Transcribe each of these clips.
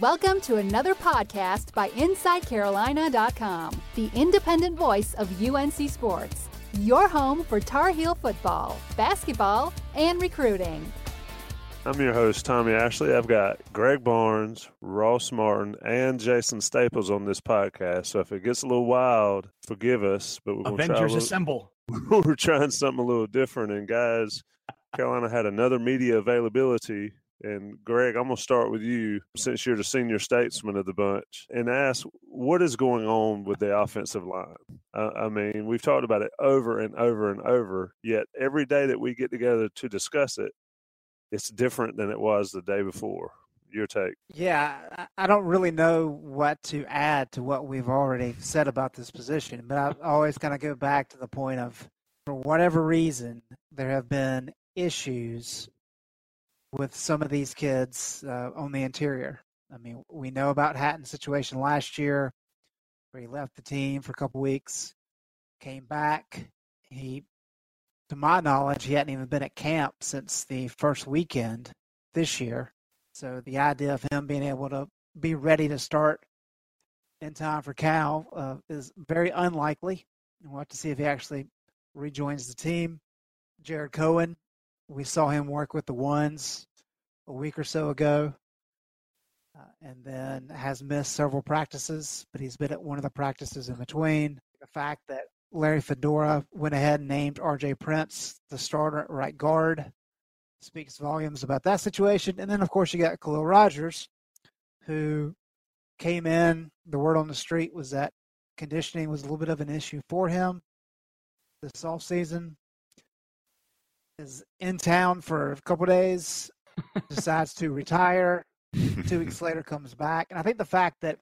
Welcome to another podcast by InsideCarolina.com, the independent voice of UNC Sports, your home for Tar Heel football, basketball, and recruiting. I'm your host, Tommy Ashley. I've got Greg Barnes, Ross Martin, and Jason Staples on this podcast. So if it gets a little wild, forgive us. But we're Avengers try little, assemble. we're trying something a little different. And guys, Carolina had another media availability. And Greg, I'm going to start with you since you're the senior statesman of the bunch and ask what is going on with the offensive line? Uh, I mean, we've talked about it over and over and over, yet every day that we get together to discuss it, it's different than it was the day before. Your take? Yeah, I don't really know what to add to what we've already said about this position, but I always kind of go back to the point of, for whatever reason, there have been issues with some of these kids uh, on the interior. I mean, we know about Hatton's situation last year, where he left the team for a couple weeks, came back. He to my knowledge, he hadn't even been at camp since the first weekend this year. So the idea of him being able to be ready to start in time for Cal uh, is very unlikely. We'll have to see if he actually rejoins the team. Jared Cohen, we saw him work with the ones a week or so ago, uh, and then has missed several practices, but he's been at one of the practices in between. The fact that Larry Fedora went ahead and named RJ Prince the starter at right guard. Speaks volumes about that situation. And then, of course, you got Khaliel Rodgers, who came in. The word on the street was that conditioning was a little bit of an issue for him this off season. Is in town for a couple days, decides to retire. Two weeks later, comes back, and I think the fact that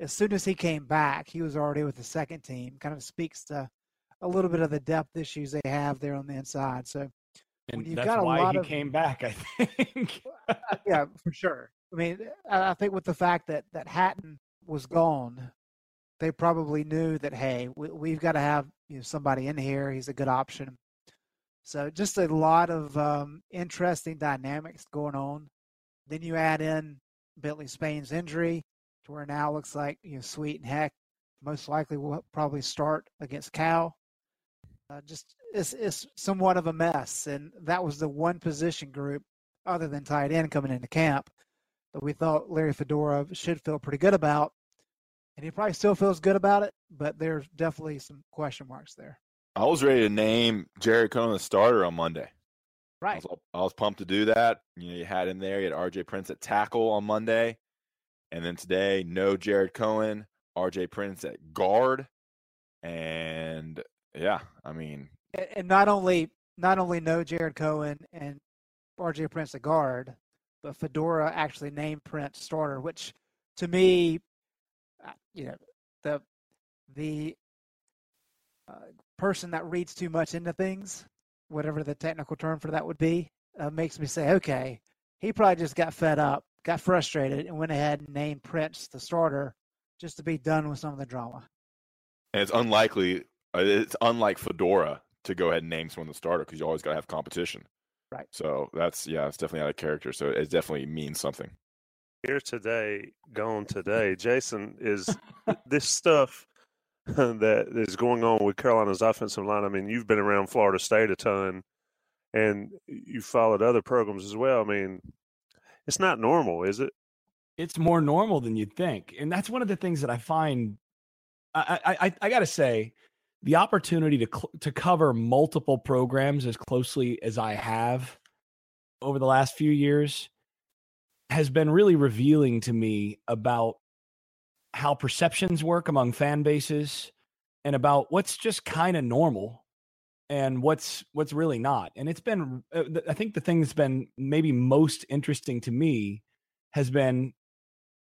as soon as he came back, he was already with the second team. Kind of speaks to a little bit of the depth issues they have there on the inside. So, and that's why he of, came back, I think. Uh, yeah, for sure. I mean, I think with the fact that that Hatton was gone, they probably knew that hey, we, have got to have you know somebody in here. He's a good option. So, just a lot of um, interesting dynamics going on. Then you add in Bentley Spain's injury to where now looks like you know Sweet and Heck most likely will probably start against Cal. Uh, just it's, it's somewhat of a mess, and that was the one position group other than tight end coming into camp that we thought Larry Fedora should feel pretty good about, and he probably still feels good about it, but there's definitely some question marks there. I was ready to name Jared Cohen the starter on Monday. Right. I was, I was, pumped to do that. You know, you had him there, you had RJ Prince at tackle on Monday. And then today, no Jared Cohen, RJ Prince at guard. And yeah, I mean and not only not only no Jared Cohen and RJ Prince at guard, but Fedora actually named Prince starter, which to me, uh, you know, the the uh, person that reads too much into things, whatever the technical term for that would be, uh, makes me say, okay, he probably just got fed up got frustrated and went ahead and named Prince the starter just to be done with some of the drama. And it's unlikely, uh, it's unlike Fedora to go ahead and name someone the starter because you always got to have competition. Right. So that's, yeah, it's definitely out of character. So it definitely means something. Here today, gone today. Jason, is this stuff that is going on with Carolina's offensive line? I mean, you've been around Florida State a ton and you followed other programs as well. I mean, it's not normal, is it? It's more normal than you'd think, and that's one of the things that I find. I I, I, got to say, the opportunity to cl- to cover multiple programs as closely as I have over the last few years has been really revealing to me about how perceptions work among fan bases and about what's just kind of normal and what's what's really not. And it's been uh, i think the thing that's been maybe most interesting to me has been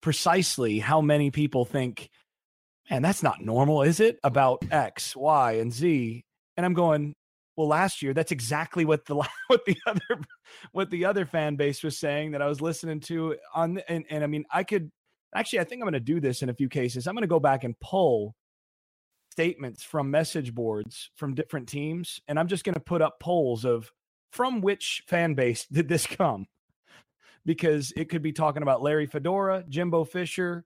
precisely how many people think man that's not normal is it? About x y and z. And i'm going well last year that's exactly what the what the other what the other fan base was saying that i was listening to on and, and i mean i could actually i think i'm going to do this in a few cases i'm going to go back and pull statements from message boards from different teams, and I'm just going to put up polls of from which fan base did this come? because it could be talking about Larry Fedora, Jimbo Fisher,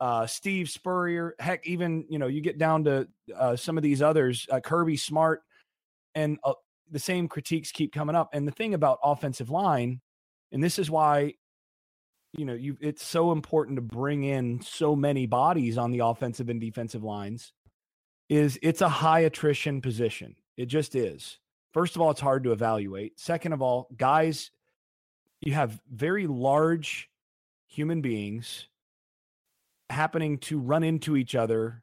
uh, Steve Spurrier. Heck, even you know you get down to uh, some of these others, uh, Kirby Smart, and uh, the same critiques keep coming up. And the thing about offensive line, and this is why you know you it's so important to bring in so many bodies on the offensive and defensive lines is it's a high attrition position. It just is. First of all it's hard to evaluate. Second of all guys you have very large human beings happening to run into each other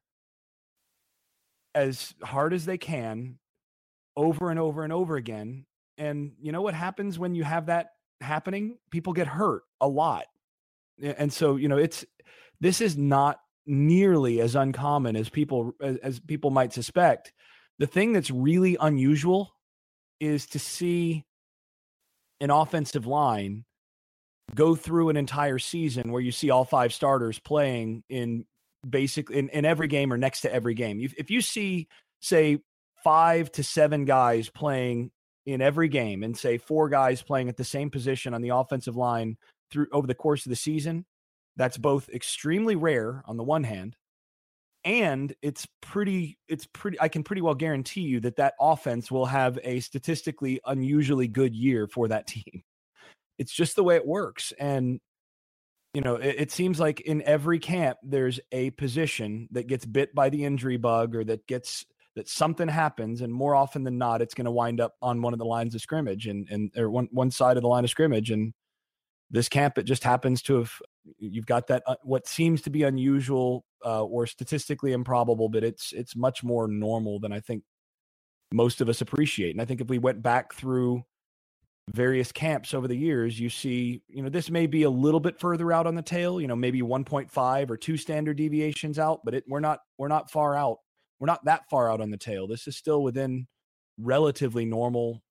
as hard as they can over and over and over again. And you know what happens when you have that happening? People get hurt a lot and so you know it's this is not nearly as uncommon as people as, as people might suspect the thing that's really unusual is to see an offensive line go through an entire season where you see all five starters playing in basically in, in every game or next to every game. If, if you see, say, five to seven guys playing in every game and say four guys playing at the same position on the offensive line through over the course of the season, that's both extremely rare on the one hand and it's pretty it's pretty i can pretty well guarantee you that that offense will have a statistically unusually good year for that team. It's just the way it works and you know it, it, seems like in every camp there's a position that gets bit by the injury bug or that gets that something happens and more often than not it's going to wind up on one of the lines of scrimmage and and or one one side of the line of scrimmage and this camp it just happens to have you've got that uh, what seems to be unusual uh, or statistically improbable but it's it's much more normal than i think most of us appreciate. And i think if we went back through various camps over the years you see you know this may be a little bit further out on the tail you know maybe 1.5 or 2 standard deviations out but it, we're not we're not far out we're not that far out on the tail. This is still within relatively normal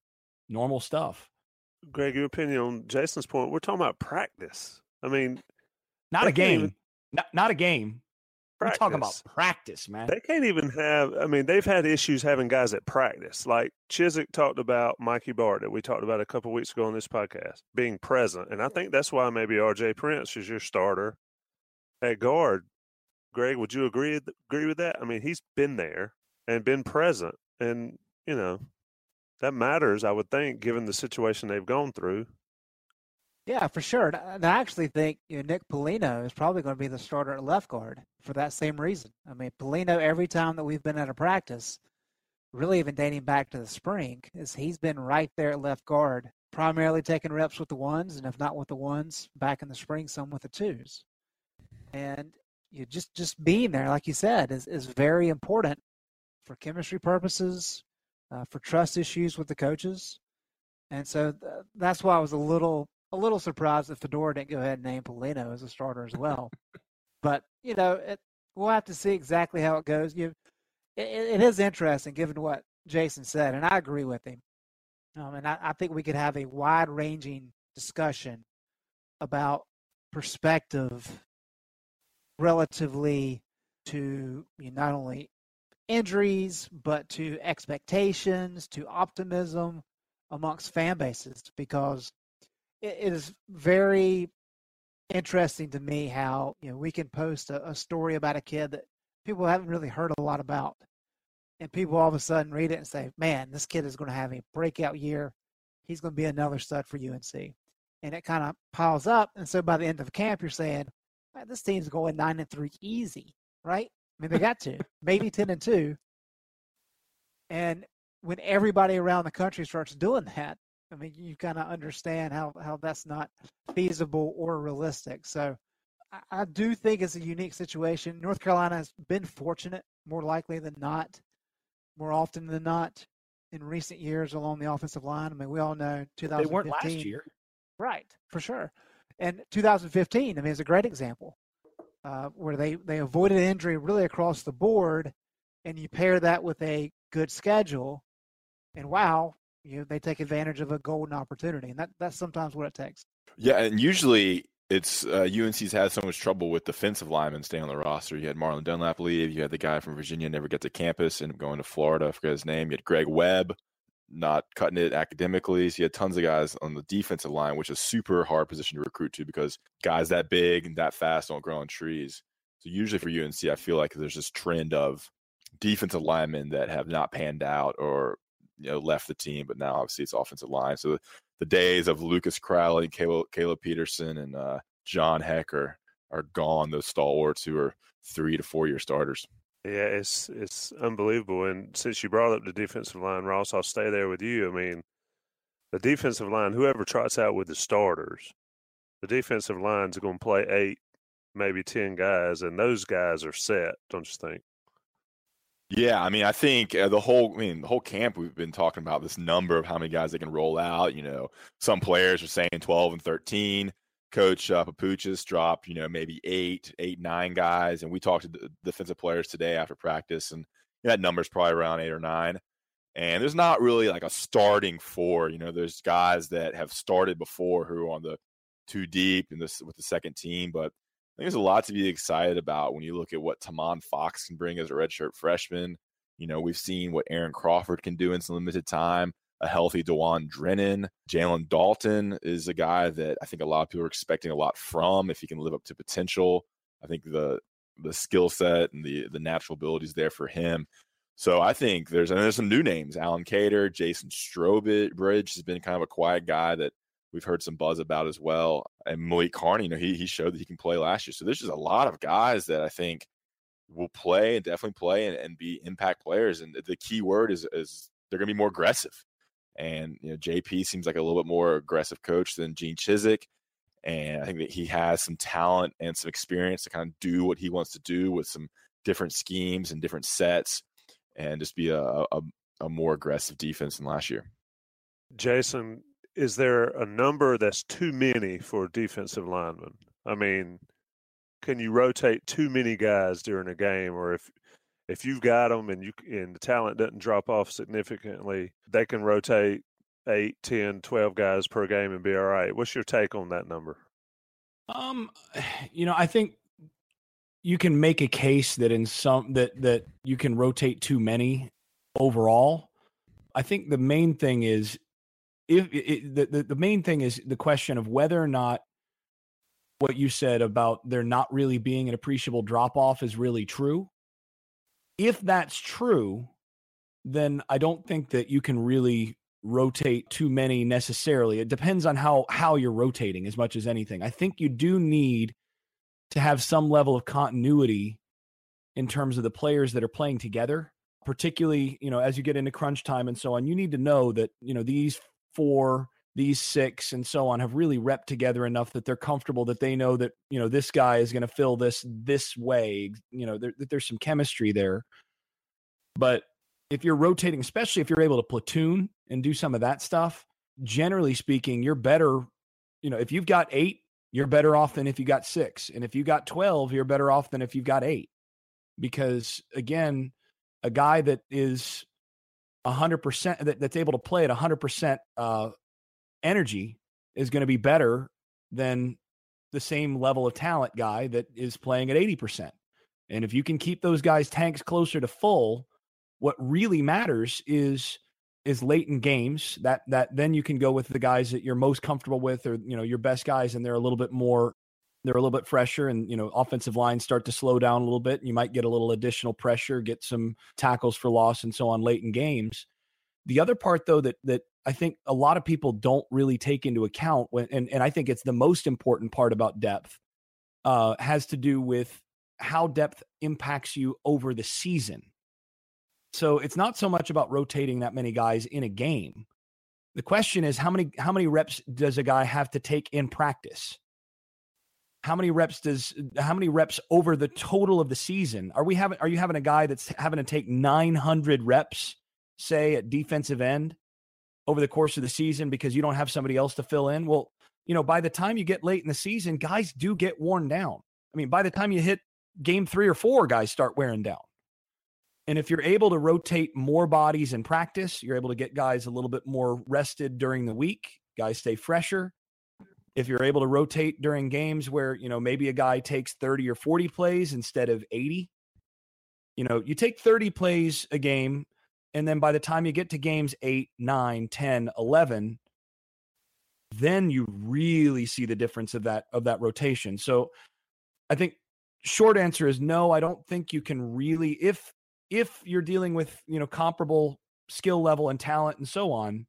normal stuff greg your opinion on jason's point we're talking about practice i mean not a game even, not, not a game Practice. We're talking about practice, man. They can't even have. I mean, they've had issues having guys at practice. Like Chizik talked about Mikey Bart that we talked about a couple weeks ago on this podcast being present, and I think that's why maybe R.J. Prince is your starter at guard. Greg, would you agree agree with that? I mean, he's been there and been present, and you know that matters. I would think, given the situation they've gone through. Yeah, for sure. And I actually think you know, Nick Polino is probably going to be the starter at left guard for that same reason. I mean, Polino, every time that we've been at a practice, really even dating back to the spring, is he's been right there at left guard, primarily taking reps with the ones, and if not with the ones, back in the spring, some with the twos. And you just just being there, like you said, is is very important for chemistry purposes, uh, for trust issues with the coaches. And so th- that's why I was a little a little surprised that Fedora didn't go ahead and name Polino as a starter as well. but you know, it, we'll have to see exactly how it goes. You, it, it is interesting given what Jason said, and I agree with him. Um, and I, I think we could have a wide-ranging discussion about perspective relatively to you know, not only injuries but to expectations, to optimism amongst fan bases because it is very interesting to me how you know we can post a, a, story about a kid that people haven't really heard a lot about, and people all of a sudden read it and say, "Man, this kid is going to have a breakout year. He's going to be another stud for UNC." And it kind of piles up, and so by the end of camp, you're saying, "This team's going nine and three easy, right?" I mean, they got to maybe ten and two, and when everybody around the country starts doing that, I mean, you kind of understand how, how that's not feasible or realistic. So I, I do think it's a unique situation. North Carolina has been fortunate, more likely than not, more often than not, in recent years along the offensive line. I mean, we all know 2015. They weren't last year. Right, for sure. And 2015, I mean, is a great example uh, where they, they avoided injury really across the board, and you pair that with a good schedule, and wow, you know, they take advantage of a golden opportunity, and that that's sometimes what it takes. Yeah, and usually it's uh, UNC's had so much trouble with defensive linemen staying on the roster. You had Marlon Dunlap leave. You had the guy from Virginia never get to campus and going to Florida. I forget his name. You had Greg Webb not cutting it academically. So you had tons of guys on the defensive line, which is super hard position to recruit to because guys that big and that fast don't grow on trees. So usually for UNC, I feel like there's this trend of defensive linemen that have not panned out or you know left the team, but now obviously it's offensive line. So the, the days of Lucas Crowley, Caleb, Caleb Peterson, and uh, John Hecker are gone. Those stalwarts who are three to four year starters. Yeah, it's it's unbelievable. And since you brought up the defensive line, Ross, I'll stay there with you. I mean, the defensive line, whoever trots out with the starters, the defensive line's going to play eight, maybe ten guys, and those guys are set. Don't you think? Yeah, I mean, I think uh, the whole, I mean, the whole camp we've been talking about this number of how many guys they can roll out. You know, some players are saying twelve and thirteen. Coach uh, Papuchis dropped, you know, maybe eight, eight, nine guys, and we talked to the defensive players today after practice, and that number's probably around eight or nine. And there's not really like a starting four. You know, there's guys that have started before who are on the too deep in this with the second team, but I think there's a lot to be excited about when you look at what Tomon Fox can bring as a redshirt freshman. You know, we've seen what Aaron Crawford can do in some limited time a healthy Dewan Drennon. Jalen Dalton is a guy that I think a lot of people are expecting a lot from if he can live up to potential. I think the the skill set and the the natural abilities there for him. So I think there's and there's some new names. Alan Cater, Jason Strowbridge has been kind of a quiet guy that we've heard some buzz about as well. And Malik Carney, you know, he he showed that he can play last year. So there's just a lot of guys that I think will play and definitely play and, and be impact players. And the key word is is they're gonna be more aggressive. And you know, JP seems like a little bit more aggressive coach than Gene Chizik. And I think that he has some talent and some experience to kind of do what he wants to do with some different schemes and different sets and just be a, a, a more aggressive defense than last year. Jason, is there a number that's too many for a defensive lineman? I mean, can you rotate too many guys during a game, or if if you've got them and you and the talent doesn't drop off significantly, they can rotate 8, 10, 12 guys per game and be all right. What's your take on that number? Um, you know, I think you can make a case that in some that that you can rotate too many overall. I think the main thing is if it, the, the the main thing is the question of whether or not what you said about there not really being an appreciable drop off is really true if that's true, then I don't think that you can really rotate too many necessarily. It depends on how how you're rotating as much as anything. I think you do need to have some level of continuity in terms of the players that are playing together, particularly, you know, as you get into crunch time and so on. You need to know that, you know, these four these six and so on have really repped together enough that they're comfortable that they know that you know this guy is going to fill this this way you know there, there's some chemistry there. But if you're rotating especially if you're able to platoon and do some of that stuff generally speaking you're better you know if you've got eight you're better off than if you got six. And if you got 12 you're better off than if you've got eight. Because again a guy that is 100% that, that's able to play at 100% uh, energy is going to be better than the same level of talent guy that is playing at 80%. And if you can keep those guys tanks closer to full, what really matters is is late in games that that then you can go with the guys that you're most comfortable with or you know your best guys and they're a little bit more they're a little bit fresher and you know offensive lines start to slow down a little bit you might get a little additional pressure get some tackles for loss and so on late in games the other part though that that I think a lot of people don't really take into account when, and, and I think it's the most important part about depth, uh, has to do with how depth impacts you over the season. So it's not so much about rotating that many guys in a game. The question is how many how many reps does a guy have to take in practice? How many reps does how many reps over the total of the season? Are we having are you having a guy that's having to take 900 reps say at defensive end over the course of the season because you don't have somebody else to fill in. Well, you know, by the time you get late in the season, guys do get worn down. I mean, by the time you hit game three or four, guys start wearing down. And if you're able to rotate more bodies in practice, you're able to get guys a little bit more rested during the week. Guys stay fresher. If you're able to rotate during games where, you know, maybe a guy takes 30 or 40 plays instead of 80, you know, you take 30 plays a game And then by the time you get to games 8, 9, 10, 11, then you really see the difference of that of that rotation. So I think short answer is no, I don't think you can really if if you're dealing with, you know, comparable skill level and talent and so on,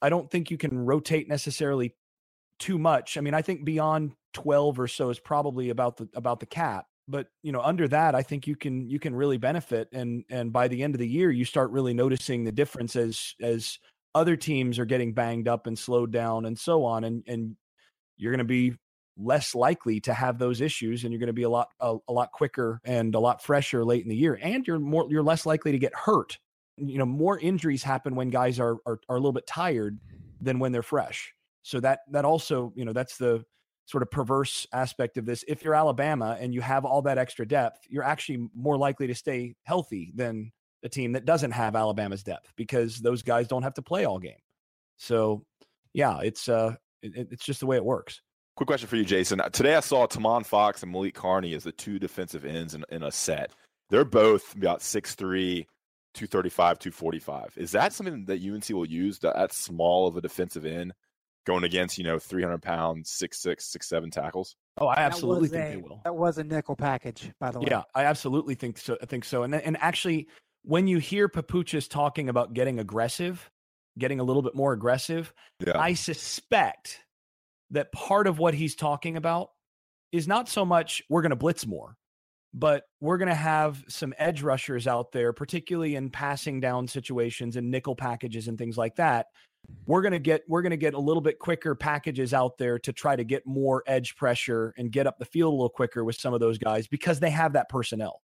I don't think you can rotate necessarily too much. I mean, I think beyond 12 or so is probably about the about the cap but you know under that i think you can you can really benefit and and by the end of the year you start really noticing the difference as as other teams are getting banged up and slowed down and so on and and you're going to be less likely to have those issues and you're going to be a lot a, a, lot quicker and a lot fresher late in the year and you're more you're less likely to get hurt. You know more injuries happen when guys are are, are a little bit tired than when they're fresh. So that that also you know that's the sort of perverse aspect of this. If you're Alabama and you have all that extra depth, you're actually more likely to stay healthy than a team that doesn't have Alabama's depth because those guys don't have to play all game. So, yeah, it's uh, it, it's just the way it works. Quick question for you, Jason. Uh, today I saw Tomon Fox and Malik Carney as the two defensive ends in, in a set. They're both about 6'3, 235, 245. Is that something that UNC will use, that, that small of a defensive end going against you know 300 pounds six six six seven tackles? Oh i absolutely think a, they will. that was a nickel package by the way. Yeah i absolutely think so i think so and and actually when you hear papuchis talking about getting aggressive getting a little bit more aggressive yeah. i suspect that part of what he's talking about is not so much we're going to blitz more but we're going to have some edge rushers out there particularly in passing down situations and nickel packages and things like that we're going to get we're going to get a little bit quicker packages out there to try to get more edge pressure and get up the field a little quicker with some of those guys because they have that personnel.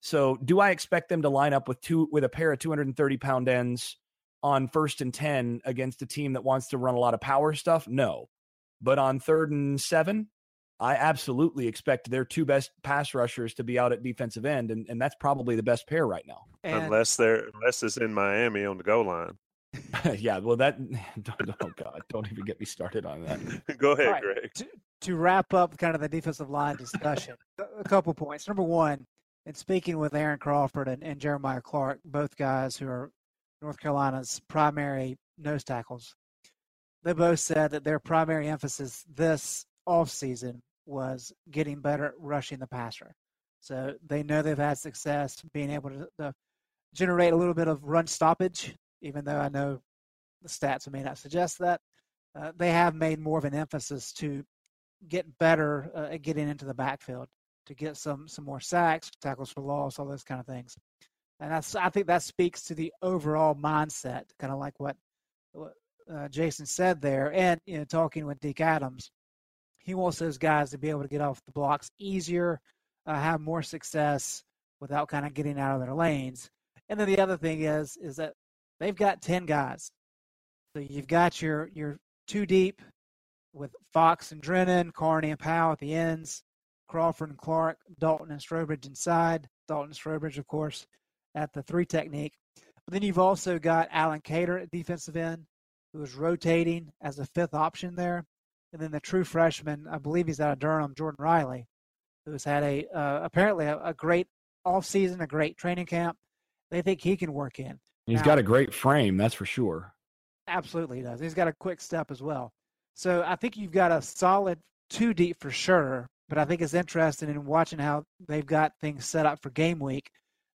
So, do I expect them to line up with two with a pair of 230 pound ends on first and 10 against a team that wants to run a lot of power stuff? No. But on third and 7, I absolutely expect their two best pass rushers to be out at defensive end and, and that's probably the best pair right now. And unless they're unless it's in Miami on the goal line. yeah, well, that oh god, don't even get me started on that. Go ahead, right. Greg. To, to, wrap up kind of the defensive line discussion, a couple points. Number one, in speaking with Aaron Crawford and, and Jeremiah Clark, both guys who are North Carolina's primary nose tackles, they both said that their primary emphasis this offseason was getting better at rushing the passer. So they know they've had success being able to, to generate a little bit of run stoppage even though I know the stats may not suggest that. Uh, they have made more of an emphasis to get better uh, at getting into the backfield, to get some some more sacks, tackles for loss, all those kind of things. And that's I think that speaks to the overall mindset, kind of like what, what uh, Jason said there. And you know, talking with Deke Adams, he wants those guys to be able to get off the blocks easier, uh, have more success without kind of getting out of their lanes. And then the other thing is is that they've got 10 guys. So you've got your, your two deep with Fox and Drennon, Carney and Powell at the ends, Crawford and Clark, Dalton and Strowbridge inside. Dalton and Strowbridge, of course, at the three technique. But then you've also got Alan Cater at defensive end, who is rotating as a fifth option there. And then the true freshman, I believe he's out of Durham, Jordan Riley, who has had a uh, apparently a, a great offseason, a great training camp. They think he can work in. He's now, got a great frame, that's for sure. Absolutely, he does. He's got a quick step as well. So I think you've got a solid two deep for sure. But I think it's interesting in watching how they've got things set up for game week.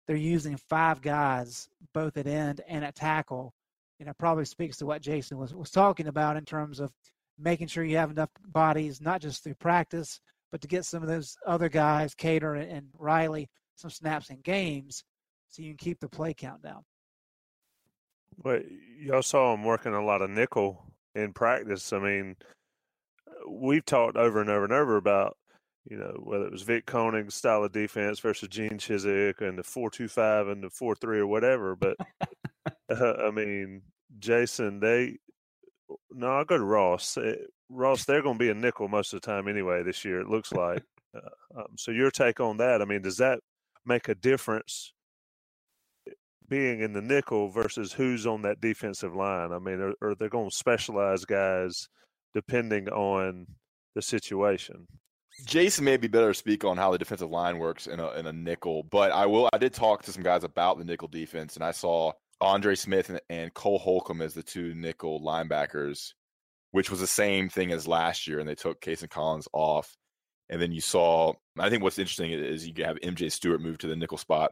They're using five guys, both at end and at tackle. You know, probably speaks to what Jason was, was talking about in terms of making sure you have enough bodies, not just through practice, but to get some of those other guys, Cater and Riley, some snaps in games so you can keep the play count down. But y'all saw him working a lot of nickel in practice. I mean, we've talked over and over and over about, you know, whether it was Vic Koenning's style of defense versus Gene Chizik and the four-two-five and the four-three or whatever. But uh, I mean, Jason, they no, I'll go to Ross. Uh, Ross, they're going to be a nickel most of the time anyway this year. It looks like. Uh, um, so your take on that? I mean, does that make a difference being in the nickel versus who's on that defensive line? I mean, are, are they going to specialize guys depending on the situation? Jason may be better to speak on how the defensive line works in a in a nickel, but I will. I did talk to some guys about the nickel defense, and I saw Andre Smith and, and Cole Holcomb as the two nickel linebackers, which was the same thing as last year, and they took Cayson Collins off. And then you saw, I think what's interesting is you have MJ Stewart move to the nickel spot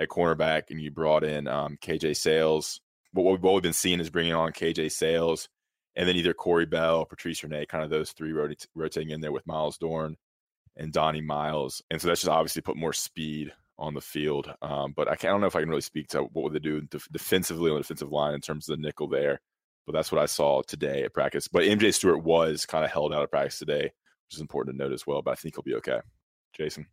at cornerback, and you brought in um, KJ Sails. But what we've been seeing is bringing on KJ Sails, and then either Corey Bell, Patrice Rene, kind of those three rot- rotating in there with Myles Dorn and Donnie Miles. And so that's just obviously put more speed on the field. Um, but I, can't, I don't know if I can really speak to what would they do def- defensively on the defensive line in terms of the nickel there. But that's what I saw today at practice. But MJ Stewart was kind of held out of practice today, which is important to note as well. But I think he'll be okay. Jason.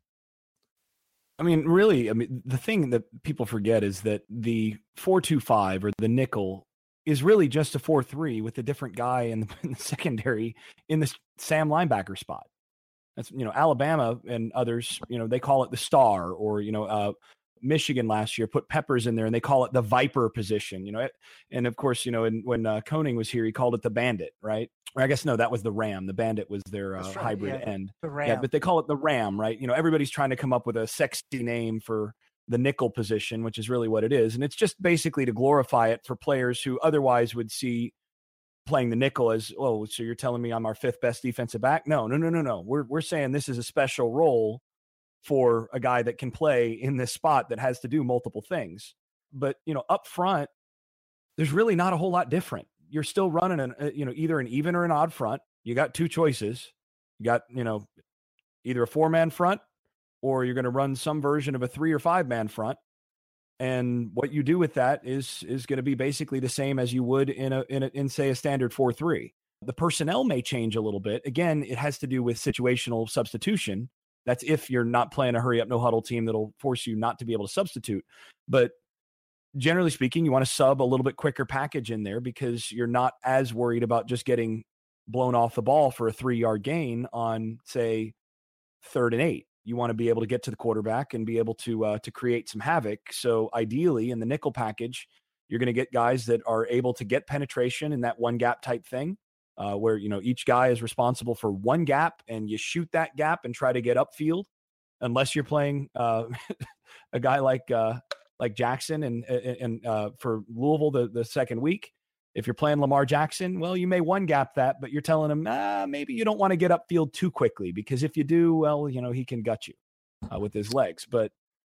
I mean, really, I mean, the thing that people forget is that the 425 or the nickel is really just a 4 3 with a different guy in the, in the, secondary in the Sam linebacker spot. That's, you know, Alabama and others, you know, they call it the star or, you know, uh, Michigan last year put Peppers in there and they call it the Viper position, you know. And of course, you know, and when uh, Koenning was here, he called it the Bandit, right? Or I guess no, that was the Ram. The Bandit was their uh, right, hybrid yeah, end. The Ram. Yeah, but they call it the Ram, right? You know, everybody's trying to come up with a sexy name for the nickel position, which is really what it is, and it's just basically to glorify it for players who otherwise would see playing the nickel as oh so you're telling me i'm our fifth best defensive back no no no no no we're, we're saying this is a special role for a guy that can play in this spot that has to do multiple things. But, you know, up front, there's really not a whole lot different. You're still running an, uh, you know, either an even or an odd front. You got two choices. You got, you know, either a four man front or you're going to run some version of a three or five man front. And what you do with that is is going to be basically the same as you would in a in a, in say a standard four three. The personnel may change a little bit. Again, it has to do with situational substitution that's if you're not playing a hurry up, no huddle team that'll force you not to be able to substitute. But generally speaking, you want to sub a little bit quicker package in there because you're not as worried about just getting blown off the ball for a three yard gain on, say, third and eight. You want to be able to get to the quarterback and be able to uh, to create some havoc. So ideally, in the nickel package, you're going to get guys that are able to get penetration in that one gap type thing uh, where you know each guy is responsible for one gap, and you shoot that gap and try to get upfield. Unless you're playing uh, a guy like uh, like Jackson and and uh, for Louisville the, the second week, if you're playing Lamar Jackson, well, you may one gap that, but you're telling him ah, maybe you don't want to get upfield too quickly because if you do, well, you know he can gut you uh, with his legs. But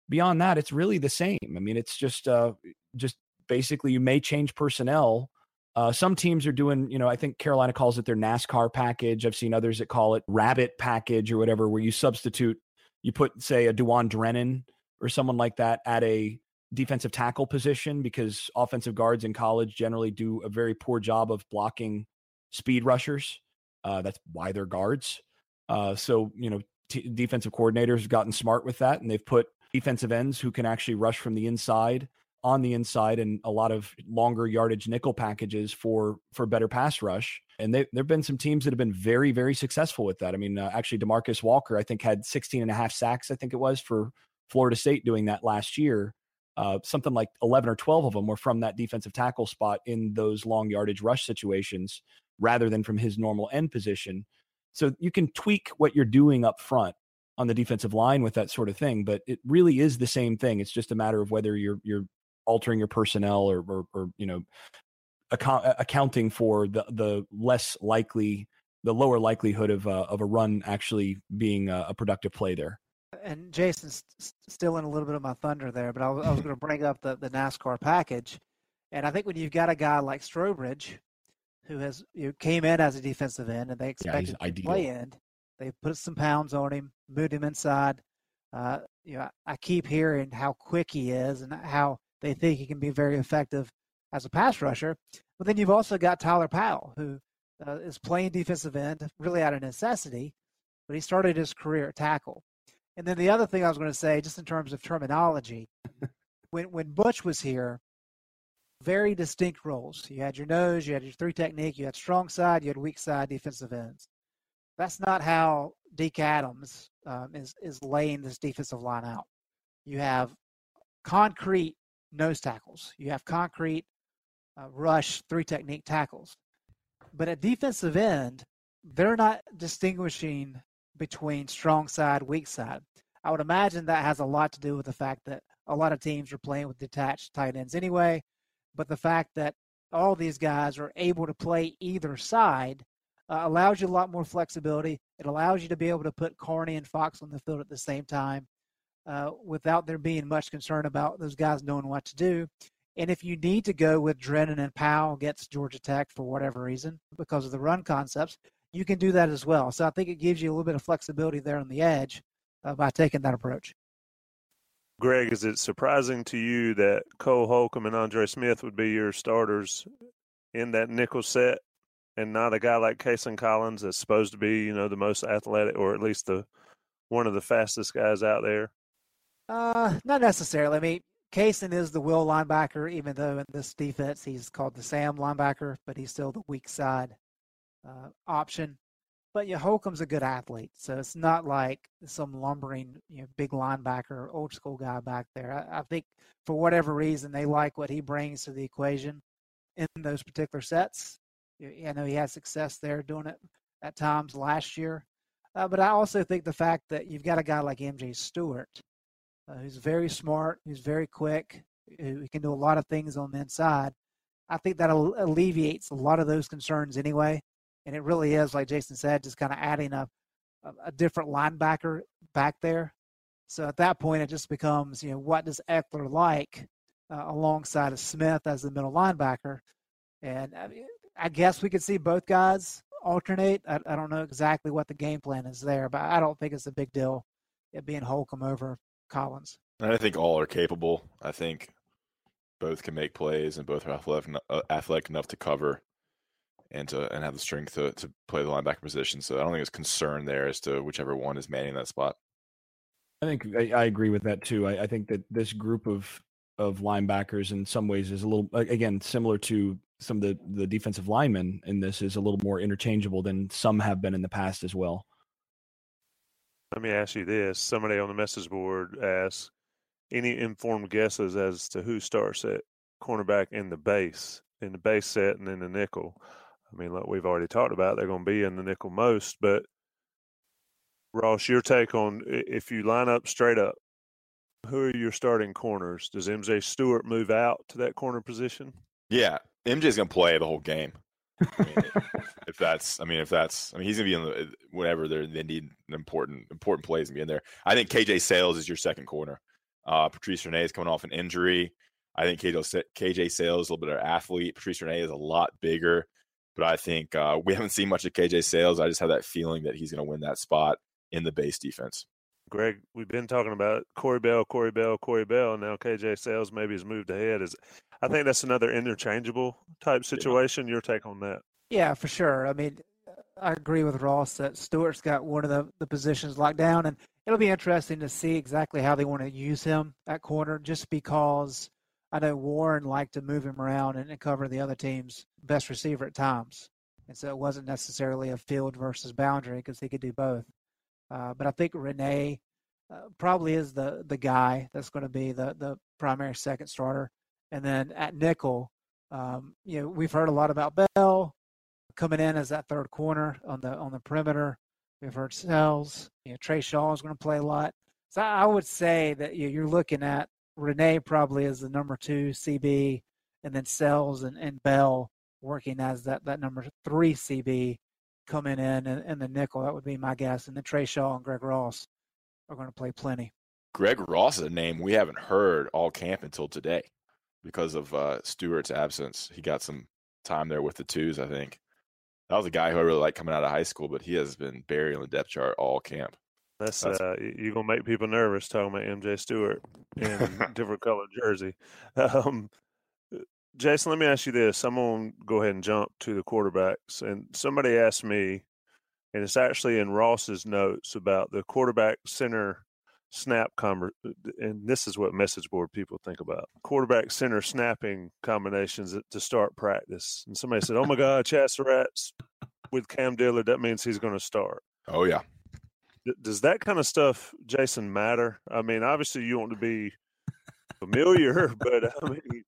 beyond that, it's really the same. I mean, it's just uh, just basically you may change personnel uh, some teams are doing, you know, I think Carolina calls it their NASCAR package. I've seen others that call it rabbit package or whatever, where you substitute, you put, say, a Dewan Drennon or someone like that at a defensive tackle position because offensive guards in college generally do a very poor job of blocking speed rushers. Uh, that's why they're guards. Uh, so, you know, t- defensive coordinators have gotten smart with that and they've put defensive ends who can actually rush from the inside on the inside and a lot of longer yardage nickel packages for for better pass rush. And there have been some teams that have been very, very successful with that. I mean, uh, actually, Demarcus Walker, I think, had 16 and a half sacks, I think it was, for Florida State doing that last year. Uh, something like 11 or 12 of them were from that defensive tackle spot in those long yardage rush situations rather than from his normal end position. So you can tweak what you're doing up front on the defensive line with that sort of thing, but it really is the same thing. It's just a matter of whether you're you're altering your personnel or, or, or you know, account, accounting for the the less likely, the lower likelihood of uh, of a run actually being a, a productive play there. And Jason's still in a little bit of my thunder there, but I was, was going to bring up the, the NASCAR package, and I think when you've got a guy like Strowbridge, who has you know, came in as a defensive end, and they expected yeah, to play end, they put some pounds on him, moved him inside. Uh, you know, I keep hearing how quick he is and how they think he can be very effective as a pass rusher. But then you've also got Tyler Powell, who uh, is playing defensive end, really out of necessity, but he started his career at tackle. And then the other thing I was going to say, just in terms of terminology, when when Butch was here, very distinct roles. You had your nose, you had your three technique, you had strong side, you had weak side defensive ends. That's not how Deke Adams um, is is laying this defensive line out. You have concrete nose tackles. You have concrete, uh, rush, three technique tackles. But at defensive end, they're not distinguishing between strong side, weak side. I would imagine that has a lot to do with the fact that a lot of teams are playing with detached tight ends anyway, but the fact that all these guys are able to play either side uh, allows you a lot more flexibility. It allows you to be able to put Carney and Fox on the field at the same time uh, without there being much concern about those guys knowing what to do. And if you need to go with Drennon and Powell against Georgia Tech for whatever reason, because of the run concepts, you can do that as well. So I think it gives you a little bit of flexibility there on the edge uh, by taking that approach. Greg, is it surprising to you that Cole Holcomb and Andre Smith would be your starters in that nickel set and not a guy like Cayson Collins that's supposed to be, you know, the most athletic or at least the one of the fastest guys out there? Uh, not necessarily. I mean, Cayson is the will linebacker, even though in this defense he's called the Sam linebacker, but he's still the weak side uh, option. But yeah, Holcomb's a good athlete, so it's not like some lumbering, you know, big linebacker, old school guy back there. I, I think for whatever reason they like what he brings to the equation in those particular sets. I know he had success there doing it at times last year, uh, but I also think the fact that you've got a guy like MJ Stewart, uh, who's very smart, who's very quick, who can do a lot of things on the inside. I think that alleviates a lot of those concerns anyway and it really is like Jason said, just kind of adding a a different linebacker back there. So at that point, it just becomes you know what does Eckler like uh, alongside of Smith as the middle linebacker, and I, mean, I guess we could see both guys alternate. I, I, don't know exactly what the game plan is there, but I don't think it's a big deal it being Holcomb over Collins. And I think all are capable. I think both can make plays and both are athletic, uh, athletic enough to cover and to and have the strength to to play the linebacker position. So I don't think there's concern there as to whichever one is manning that spot. I think I, I agree with that too. I, I, think that this group of of linebackers in some ways is a little again similar to some of the the defensive linemen in this is a little more interchangeable than some have been in the past as well. Let me ask you this: Somebody on the message board asked, "Any informed guesses as to who starts at cornerback in the base, in the base set, and in the nickel?" I mean, like we've already talked about, they're going to be in the nickel most. But Ross, your take on if you line up straight up, who are your starting corners? Does MJ Stewart move out to that corner position? Yeah, MJ's going to play the whole game. I mean, if that's, I mean, if that's, I mean, he's gonna be in the whenever they they need an important important plays and be in there. I think KJ Sails is your second corner. Uh, Patrice Rene is coming off an injury. I think KJ, KJ Sails is a little bit of an athlete. Patrice Rene is a lot bigger. But I think uh, we haven't seen much of KJ Sails. I just have that feeling that he's going to win that spot in the base defense. Greg, we've been talking about Corey Bell, Corey Bell, Corey Bell. Now KJ Sails maybe has moved ahead. Is I think that's another interchangeable type situation. Yeah. Your take on that? Yeah, for sure. I mean, I agree with Ross that Stewart's got one of the, the positions locked down, and it'll be interesting to see exactly how they want to use him at corner. Just because I know Warren liked to move him around and, cover the other team's best receiver at times. And so it wasn't necessarily a field versus boundary because he could do both. Uh, but I think Rene uh, probably is the the guy that's going to be the the primary second starter. And then at nickel, um, you know, we've heard a lot about Bell coming in as that third corner on the on the perimeter. We've heard Sells. You know, Trey Shaw is going to play a lot. So I would say that you're looking at Rene probably as the number two CB, and then Sells and, and Bell working as that, that number three CB coming in and, and the nickel. That would be my guess. And then Trey Shaw and Greg Ross are going to play plenty. Greg Ross is a name we haven't heard all camp until today because of uh, Stewart's absence. He got some time there with the twos, I think. That was a guy who I really liked coming out of high school, but he has been buried on the depth chart all camp. That's, That's uh, you're gonna make people nervous talking about MJ Stewart in different color jersey. Um, Jason, let me ask you this. I'm gonna go ahead and jump to the quarterbacks. And somebody asked me, and it's actually in Ross's notes about the quarterback center snap conver- and this is what message board people think about quarterback center snapping combinations to start practice. And somebody said, "Oh my God, Chazz Surratt's with Cam Dillard. That means he's going to start." Oh yeah, does that kind of stuff, Jason, matter? I mean, obviously you want to be familiar, but I mean,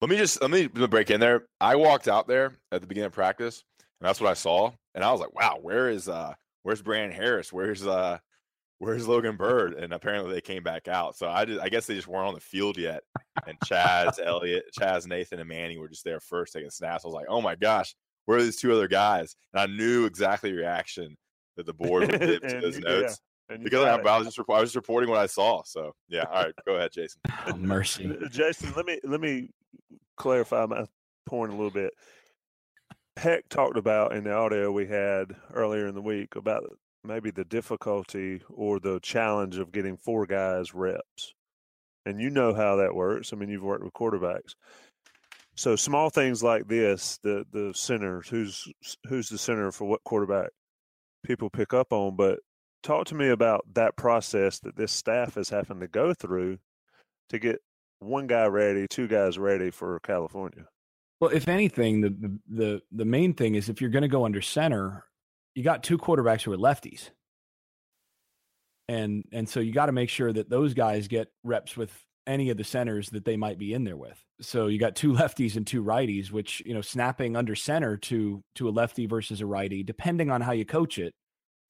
let me just let me break in there. I walked out there at the beginning of practice, and that's what I saw, and I was like, "Wow, where is uh, where's Brandon Harris? Where's uh where's Logan Byrd? And apparently they came back out. So I just, I guess they just weren't on the field yet. And Chaz, Elliott, Chaz, Nathan, and Manny were just there first taking snaps. I was like, oh my gosh, where are these two other guys? And I knew exactly the reaction that the board would give to those notes. Yeah. Because I, I, was just I was just reporting what I saw. So yeah, all right, go ahead, Jason. Oh, mercy, uh, Jason. Let me let me clarify my point a little bit. Heck talked about in the audio we had earlier in the week about maybe the difficulty or the challenge of getting four guys reps. And you know how that works. I mean, you've worked with quarterbacks. So small things like this, the the centers, who's who's the center for what quarterback people pick up on, but talk to me about that process that this staff is having to go through to get one guy ready, two guys ready for California. Well, if anything, the the the, the main thing is if you're going to go under center, you got two quarterbacks who are lefties. And and so you got to make sure that those guys get reps with any of the centers that they might be in there with. So you got two lefties and two righties, which, you know, snapping under center to to a lefty versus a righty, depending on how you coach it.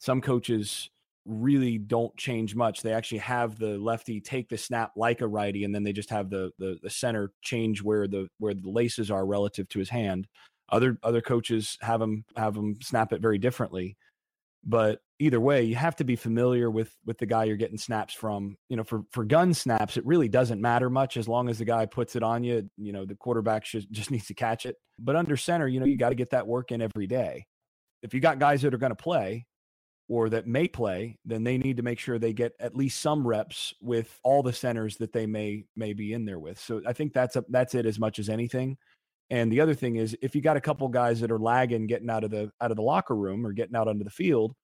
Some coaches really don't change much. They actually have the lefty take the snap like a righty, and then they just have the the, the center change where the where the laces are relative to his hand. Other other coaches have them have them snap it very differently. But either way, you have to be familiar with with the guy you're getting snaps from. You know, for for gun snaps, it really doesn't matter much as long as the guy puts it on you. You know, the quarterback should, just needs to catch it. But under center, you know, you got to get that work in every day. If you got guys that are going to play or that may play, then they need to make sure they get at least some reps with all the centers that they may may be in there with. So I think that's a, that's it as much as anything. And the other thing is, if you got a couple guys that are lagging, getting out of the out of the locker room or getting out onto the field,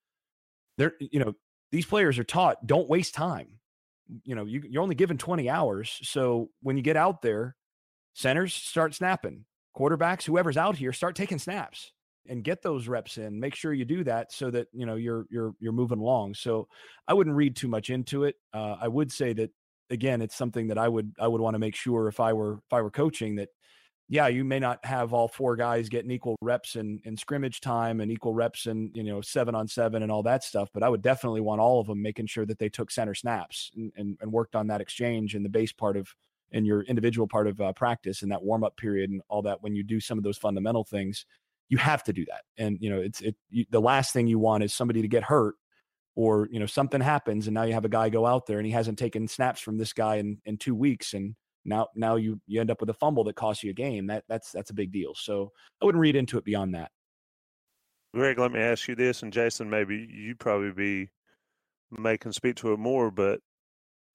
they're you know these players are taught don't waste time. You know, you, you're only given 20 hours, so when you get out there, centers start snapping, quarterbacks, whoever's out here, start taking snaps and get those reps in. Make sure you do that so that you know you're you're you're moving along. So I wouldn't read too much into it. Uh, I would say that again, it's something that I would I would want to make sure if I were if I were coaching that yeah, you may not have all four guys getting equal reps in, in scrimmage time and equal reps and you know seven on seven and all that stuff, but I would definitely want all of them making sure that they took center snaps and, and, and worked on that exchange in the base part of in your individual part of uh, practice and that warm up period and all that. When you do some of those fundamental things, you have to do that. And you know, it's it you, the last thing you want is somebody to get hurt or you know something happens and now you have a guy go out there and he hasn't taken snaps from this guy in in two weeks and now now you you end up with a fumble that costs you a game. That that's that's a big deal. So I wouldn't read into it beyond that. Greg, let me ask you this, and Jason, maybe you probably be making speak to it more, but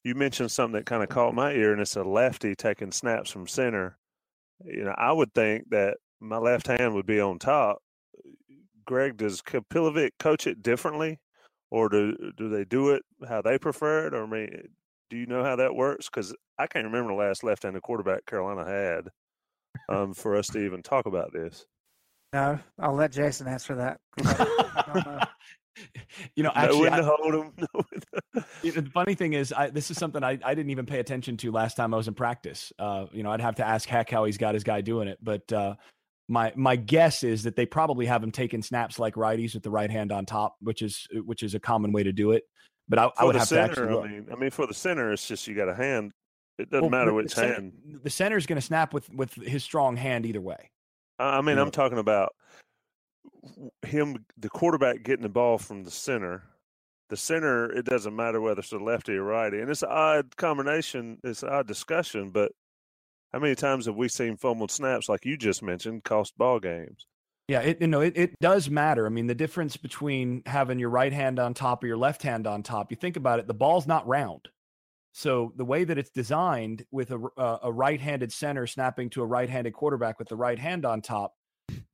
you mentioned something that kind of caught my ear, and it's a lefty taking snaps from center. You know, I would think that my left hand would be on top. Greg, does Kapilovic coach it differently, or do do they do it how they prefer it? Or I mean, do you know how that works? Because I can't remember the last left-handed quarterback Carolina had um, for us to even talk about this. No, I'll let Jason answer that. you know, actually, no hold him. you know, the funny thing is, I, this is something I, I didn't even pay attention to last time I was in practice. Uh, you know, I'd have to ask Heck how he's got his guy doing it, but uh, my my guess is that they probably have him taking snaps like righties with the right hand on top, which is which is a common way to do it. But I, I would have center, to actually. I mean, I mean, for the center, it's just you got a hand. It doesn't well, matter which the center, hand. The center is going to snap with with his strong hand either way. I mean, I'm talking about him, the quarterback getting the ball from the center. The center, it doesn't matter whether it's a lefty or righty, and it's an odd combination. It's an odd discussion, but how many times have we seen fumbled snaps like you just mentioned cost ball games? Yeah, it you know it, it does matter. I mean, the difference between having your right hand on top or your left hand on top, you think about it, the ball's not round. So the way that it's designed with a, uh, a right-handed center snapping to a right-handed quarterback with the right hand on top,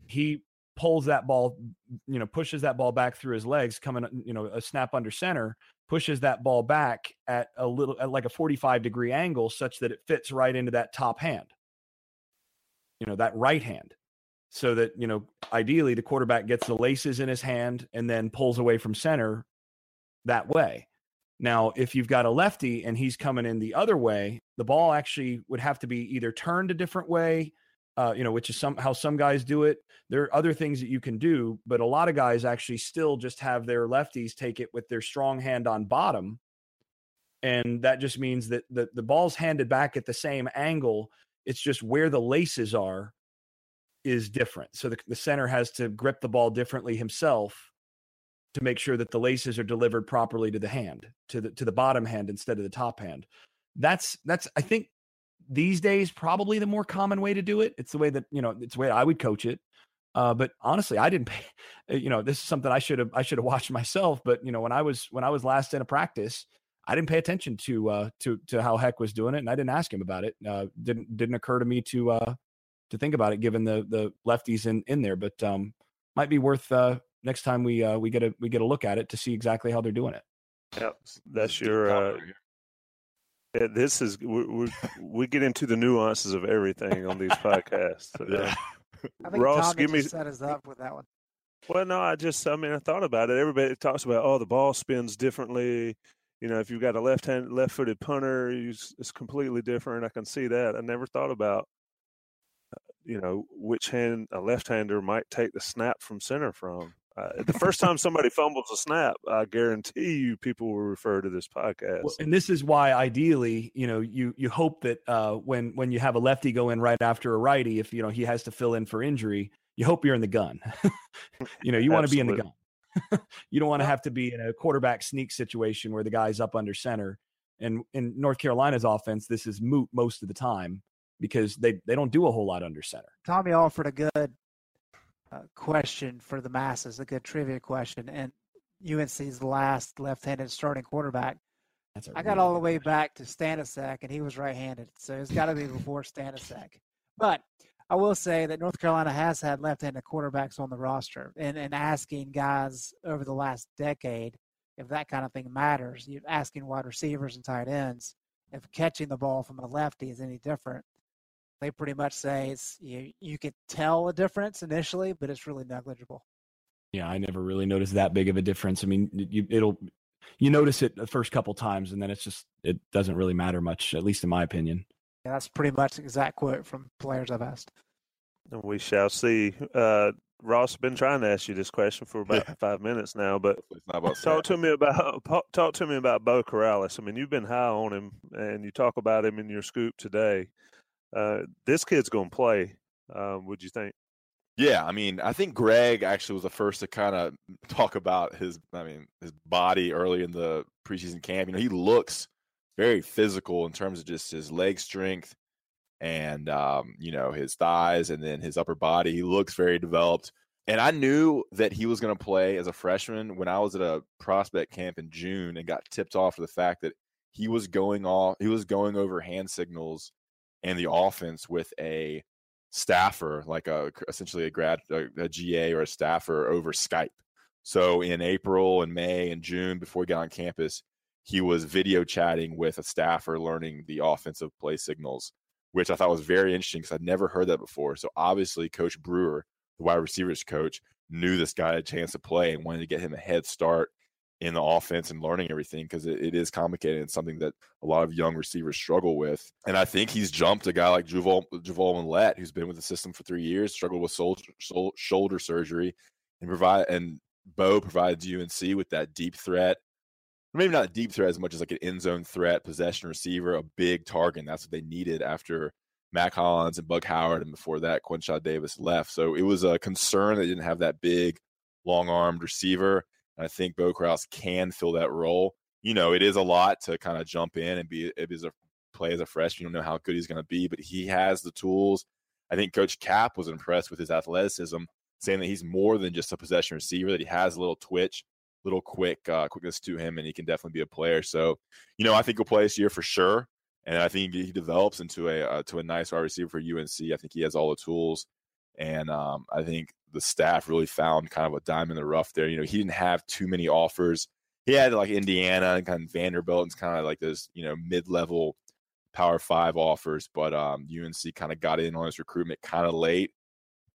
he pulls that ball, you know, pushes that ball back through his legs, coming, you know, a snap under center, pushes that ball back at a little, at like a 45 degree angle such that it fits right into that top hand, you know, that right hand so that you know ideally the quarterback gets the laces in his hand and then pulls away from center that way now if you've got a lefty and he's coming in the other way the ball actually would have to be either turned a different way uh, you know, which is some how some guys do it. There are other things that you can do, but a lot of guys actually still just have their lefties take it with their strong hand on bottom. And that just means that the, the ball's handed back at the same angle. It's just where the laces are is different. So the, the center has to grip the ball differently himself to make sure that the laces are delivered properly to the hand, to the to the bottom hand instead of the top hand. That's that's I think these days probably the more common way to do it. It's the way that you know it's the way I would coach it. Uh, but honestly, I didn't pay. You know, this is something I should have I should have watched myself. But you know, when I was when I was last in a practice, I didn't pay attention to uh, to to how Heck was doing it, and I didn't ask him about it. Uh, didn't didn't occur to me to uh, to think about it, given the the lefties in in there. But um, might be worth uh, next time we uh, we get a we get a look at it to see exactly how they're doing it. Yep, that's your. Uh, yeah, this is we, we we get into the nuances of everything on these podcasts. Yeah. I think Ross, Tommy give me- set us up with that one. Well, no, I just, I mean, I thought about it. Everybody talks about, oh, the ball spins differently. You know, if you've got a left hand, left footed punter, you, s- it's completely different. I can see that. I never thought about, you know, which hand a left hander might take the snap from center from. Uh, the first time somebody fumbles a snap, I guarantee you people will refer to this podcast. Well, and this is why ideally, you know, you you hope that uh, when when you have a lefty go in right after a righty, if you know he has to fill in for injury, you hope you're in the gun. you know, you want to be in the gun. you don't want to have to be in a quarterback sneak situation where the guy's up under center. And in North Carolina's offense, this is moot most of the time because they they don't do a whole lot under center. Tommy offered a good uh, question for the masses, a good trivia question, and UNC's last left-handed starting quarterback. I got all the way back to Stanisek, and he was right-handed, so it's got to be before Stanisek. But I will say that North Carolina has had left-handed quarterbacks on the roster, and and asking guys over the last decade if that kind of thing matters. You asking wide receivers and tight ends if catching the ball from a lefty is any different. They pretty much say it's you. You could tell a difference initially, but it's really negligible. Yeah, I never really noticed that big of a difference. I mean, you, it'll you notice it the first couple times, and then it's just it doesn't really matter much, at least in my opinion. Yeah, that's pretty much the exact quote from players I've asked. And we shall see. Uh, Ross, been trying to ask you this question for about Yeah. five minutes now, but about Talk Sam. to me about talk to me about Beau Corrales. I mean, you've been high on him, and you talk about him in your scoop today. Uh, this kid's going to play. Um, would you think? Yeah, I mean, I think Greg actually was the first to kind of talk about his, I mean, his body early in the preseason camp. You know, he looks very physical in terms of just his leg strength and, um, you know, his thighs and then his upper body. He looks very developed. And I knew that he was going to play as a freshman when I was at a prospect camp in June and got tipped off for the fact that he was going off, he was going over hand signals and the offense with a staffer, like a essentially a grad, a, a GA or a staffer over Skype. So in April and May and June, before he got on campus, he was video chatting with a staffer, learning the offensive play signals, which I thought was very interesting because I'd never heard that before. So obviously, Coach Brewer, the wide receivers coach, knew this guy had a chance to play and wanted to get him a head start in the offense and learning everything because it, it is complicated and something that a lot of young receivers struggle with. And I think he's jumped a guy like Juval, Juval Mollette, who's been with the system for three years, struggled with sol- sol- shoulder surgery, and provide and Beau provides UNC with that deep threat. Maybe not deep threat as much as like an end zone threat, possession receiver, a big target. And that's what they needed after Mac Hollins and Bug Howard, and before that, Quinshad Davis left. So it was a concern they didn't have that big, long armed receiver. I think Beau Corrales can fill that role. You know, it is a lot to kind of jump in and be is a play as a freshman. You don't know how good he's going to be, but he has the tools. I think Coach Cap was impressed with his athleticism, saying that he's more than just a possession receiver. That he has a little twitch, little quick uh, quickness to him, and he can definitely be a player. So, you know, I think he'll play this year for sure, and I think he develops into a uh, to a nice wide receiver for UNC. I think he has all the tools, and um, I think the staff really found kind of a dime in the rough there. You know, he didn't have too many offers. He had like Indiana and kind of Vanderbilt and kind of like those, you know, mid level power five offers, but um, UNC kind of got in on his recruitment kind of late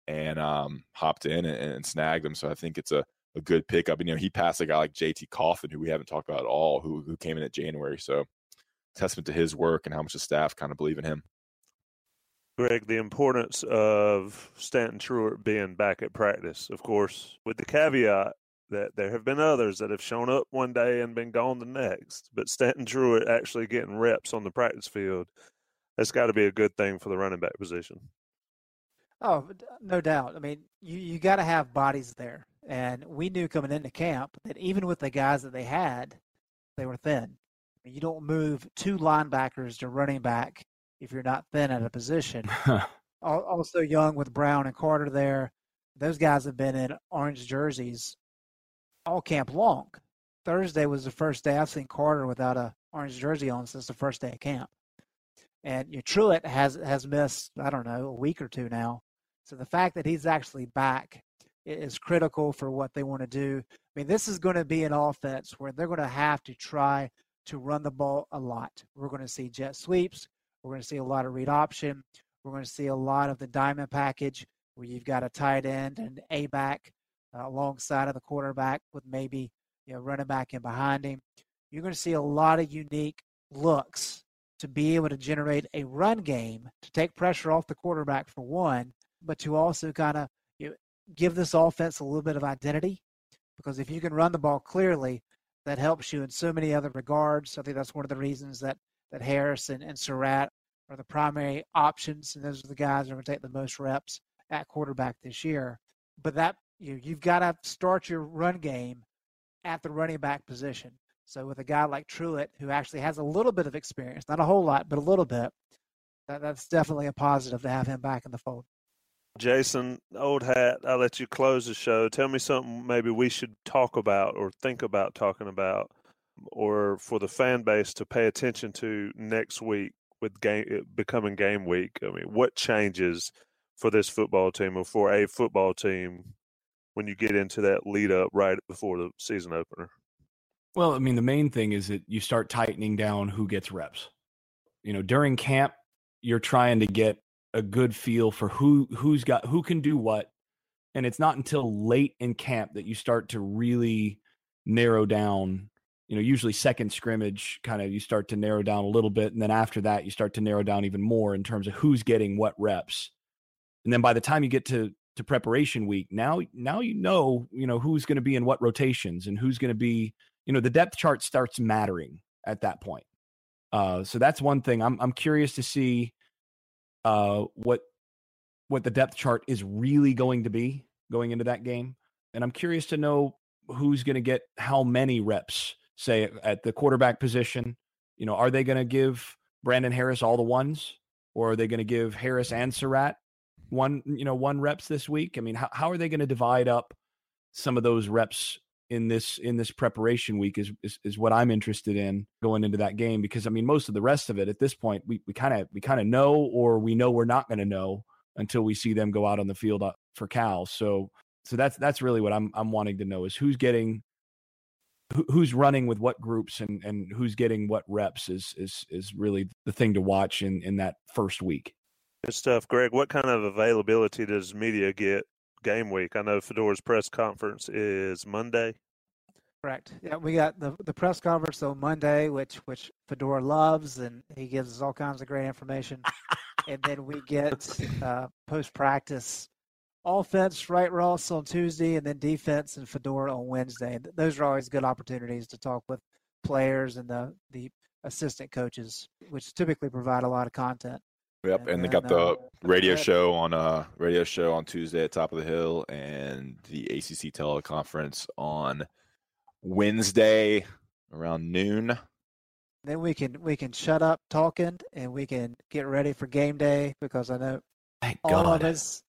and um, hopped in and, and snagged him. So I think it's a, a good pickup. And, you know, he passed a guy like JT Coffin, who we haven't talked about at all, who, who came in at January. So testament to his work and how much the staff kind of believe in him. Greg, the importance of Stanton Truitt being back at practice, of course, with the caveat that there have been others that have shown up one day and been gone the next. But Stanton Truitt actually getting reps on the practice field, that's got to be a good thing for the running back position. Oh, no doubt. I mean, you, you got to have bodies there. And we knew coming into camp that even with the guys that they had, they were thin. I mean, you don't move two linebackers to running back if you're not thin at a position. also young with Brown and Carter there. Those guys have been in orange jerseys all camp long. Thursday was the first day I've seen Carter without a orange jersey on since the first day of camp. And you know, Truitt has has missed I don't know a week or two now. So the fact that he's actually back is critical for what they want to do. I mean, this is going to be an offense where they're going to have to try to run the ball a lot. We're going to see jet sweeps. We're going to see a lot of read option. We're going to see a lot of the diamond package where you've got a tight end and a back uh, alongside of the quarterback with maybe you know running back in behind him. You're going to see a lot of unique looks to be able to generate a run game to take pressure off the quarterback for one, but to also kind of you know, give this offense a little bit of identity. Because if you can run the ball clearly, that helps you in so many other regards. I think that's one of the reasons that that Harris and, and Surratt are the primary options, and those are the guys that are going to take the most reps at quarterback this year. But that you you've got to start your run game at the running back position. So with a guy like Truitt, who actually has a little bit of experience, not a whole lot, but a little bit, that, that's definitely a positive to have him back in the fold. Jason, old hat, I'll let you close the show. Tell me something maybe we should talk about or think about talking about or for the fan base to pay attention to next week with game eh, becoming game week? I mean, what changes for this football team or for a football team when you get into that lead up right before the season opener? Well, I mean, the main thing is that you start tightening down who gets reps. You know, during camp, you're trying to get a good feel for who who's got who can do what, and it's not until late in camp that you start to really narrow down you know, usually second scrimmage kind of you start to narrow down a little bit. And then after that, you start to narrow down even more in terms of who's getting what reps. And then by the time you get to to preparation week, now now you know, you know, who's going to be in what rotations and who's going to be, you know, the depth chart starts mattering at that point. Uh, so that's one thing. I'm I'm curious to see uh, what what the depth chart is really going to be going into that game, and I'm curious to know who's going to get how many reps say at the quarterback position, you know, are they going to give Brandon Harris all the ones, or are they going to give Harris and Surratt one, you know, one reps this week? I mean, how how are they going to divide up some of those reps in this in this preparation week is, is is what I'm interested in going into that game because I mean most of the rest of it at this point we we kind of we kind of know or we know we're not going to know until we see them go out on the field uh, for Cal. So so that's that's really what I'm I'm wanting to know is who's getting who's running with what groups and and who's getting what reps is is is really the thing to watch in in that first week. Good stuff, Greg. What kind of availability does media get game week? I know Fedora's press conference is Monday. Correct. Yeah, we got the the press conference on Monday, which which Fedora loves, and he gives us all kinds of great information. and then we get uh, post practice offense, right, Ross, on Tuesday, and then defense and Fedora on Wednesday. Those are always good opportunities to talk with players and the, the assistant coaches, which typically provide a lot of content. Yep, and, and they got the uh, radio show on uh radio show on Tuesday at Top of the Hill, and the ACC teleconference on Wednesday around noon. Then we can we can shut up talking and we can get ready for game day because I know Thank all God. of us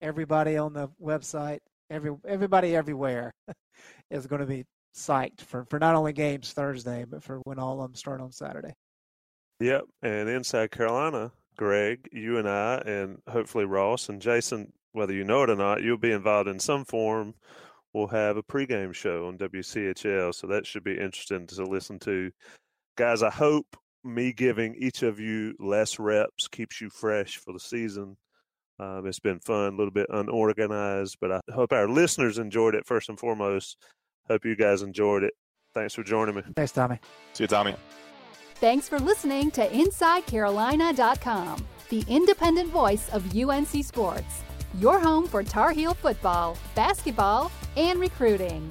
everybody on the website, every everybody everywhere is going to be psyched for, for not only games Thursday, but for when all of them start on Saturday. Yep, and inside Carolina, Greg, you and I, and hopefully Ross and Jason, whether you know it or not, you'll be involved in some form. We'll have a pregame show on WCHL, so that should be interesting to listen to. Guys, I hope me giving each of you less reps keeps you fresh for the season. Um, it's been fun, a little bit unorganized, but I hope our listeners enjoyed it first and foremost. Hope you guys enjoyed it. Thanks for joining me. Thanks, Tommy. See you, Tommy. Thanks for listening to InsideCarolina.com. the independent voice of UNC Sports. Your home for Tar Heel football, basketball, and recruiting.